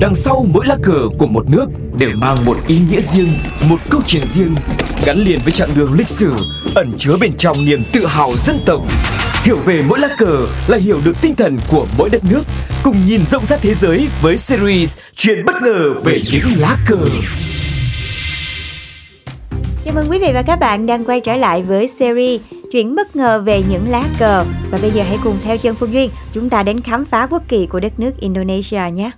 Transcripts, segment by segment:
Đằng sau mỗi lá cờ của một nước đều mang một ý nghĩa riêng, một câu chuyện riêng, gắn liền với chặng đường lịch sử, ẩn chứa bên trong niềm tự hào dân tộc. Hiểu về mỗi lá cờ là hiểu được tinh thần của mỗi đất nước, cùng nhìn rộng rãi thế giới với series Chuyện bất ngờ về những lá cờ. Chào mừng quý vị và các bạn đang quay trở lại với series Chuyện bất ngờ về những lá cờ Và bây giờ hãy cùng theo chân Phương Duyên Chúng ta đến khám phá quốc kỳ của đất nước Indonesia nhé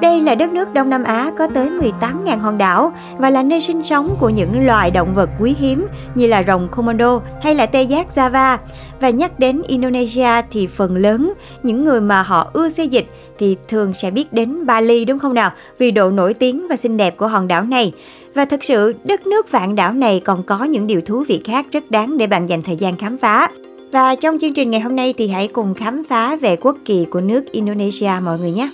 đây là đất nước Đông Nam Á có tới 18.000 hòn đảo và là nơi sinh sống của những loài động vật quý hiếm như là rồng Komodo hay là tê giác Java. Và nhắc đến Indonesia thì phần lớn những người mà họ ưa xê dịch thì thường sẽ biết đến Bali, đúng không nào? Vì độ nổi tiếng và xinh đẹp của hòn đảo này. Và thực sự, đất nước vạn đảo này còn có những điều thú vị khác rất đáng để bạn dành thời gian khám phá. Và trong chương trình ngày hôm nay thì hãy cùng khám phá về quốc kỳ của nước Indonesia mọi người nhé.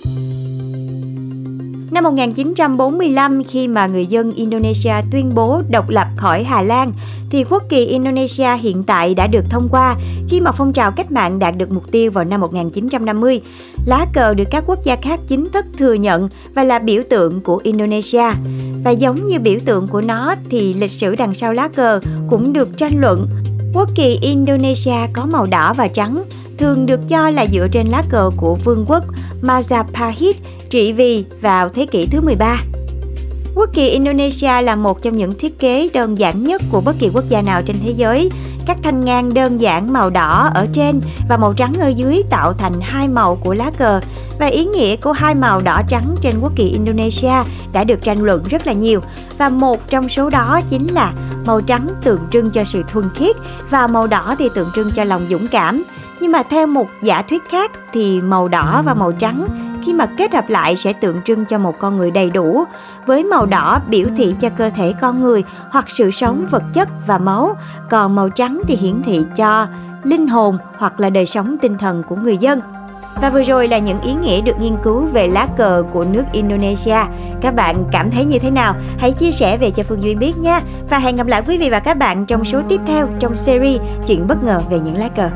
Năm 1945 khi mà người dân Indonesia tuyên bố độc lập khỏi Hà Lan thì quốc kỳ Indonesia hiện tại đã được thông qua khi mà phong trào cách mạng đạt được mục tiêu vào năm 1950. Lá cờ được các quốc gia khác chính thức thừa nhận và là biểu tượng của Indonesia. Và giống như biểu tượng của nó thì lịch sử đằng sau lá cờ cũng được tranh luận. Quốc kỳ Indonesia có màu đỏ và trắng, thường được cho là dựa trên lá cờ của vương quốc Majapahit trị vì vào thế kỷ thứ 13. Quốc kỳ Indonesia là một trong những thiết kế đơn giản nhất của bất kỳ quốc gia nào trên thế giới. Các thanh ngang đơn giản màu đỏ ở trên và màu trắng ở dưới tạo thành hai màu của lá cờ và ý nghĩa của hai màu đỏ trắng trên quốc kỳ Indonesia đã được tranh luận rất là nhiều và một trong số đó chính là màu trắng tượng trưng cho sự thuần khiết và màu đỏ thì tượng trưng cho lòng dũng cảm. Nhưng mà theo một giả thuyết khác thì màu đỏ và màu trắng khi mà kết hợp lại sẽ tượng trưng cho một con người đầy đủ, với màu đỏ biểu thị cho cơ thể con người hoặc sự sống vật chất và máu, còn màu trắng thì hiển thị cho linh hồn hoặc là đời sống tinh thần của người dân. Và vừa rồi là những ý nghĩa được nghiên cứu về lá cờ của nước Indonesia. Các bạn cảm thấy như thế nào? Hãy chia sẻ về cho Phương Duyên biết nha. Và hẹn gặp lại quý vị và các bạn trong số tiếp theo trong series Chuyện bất ngờ về những lá cờ.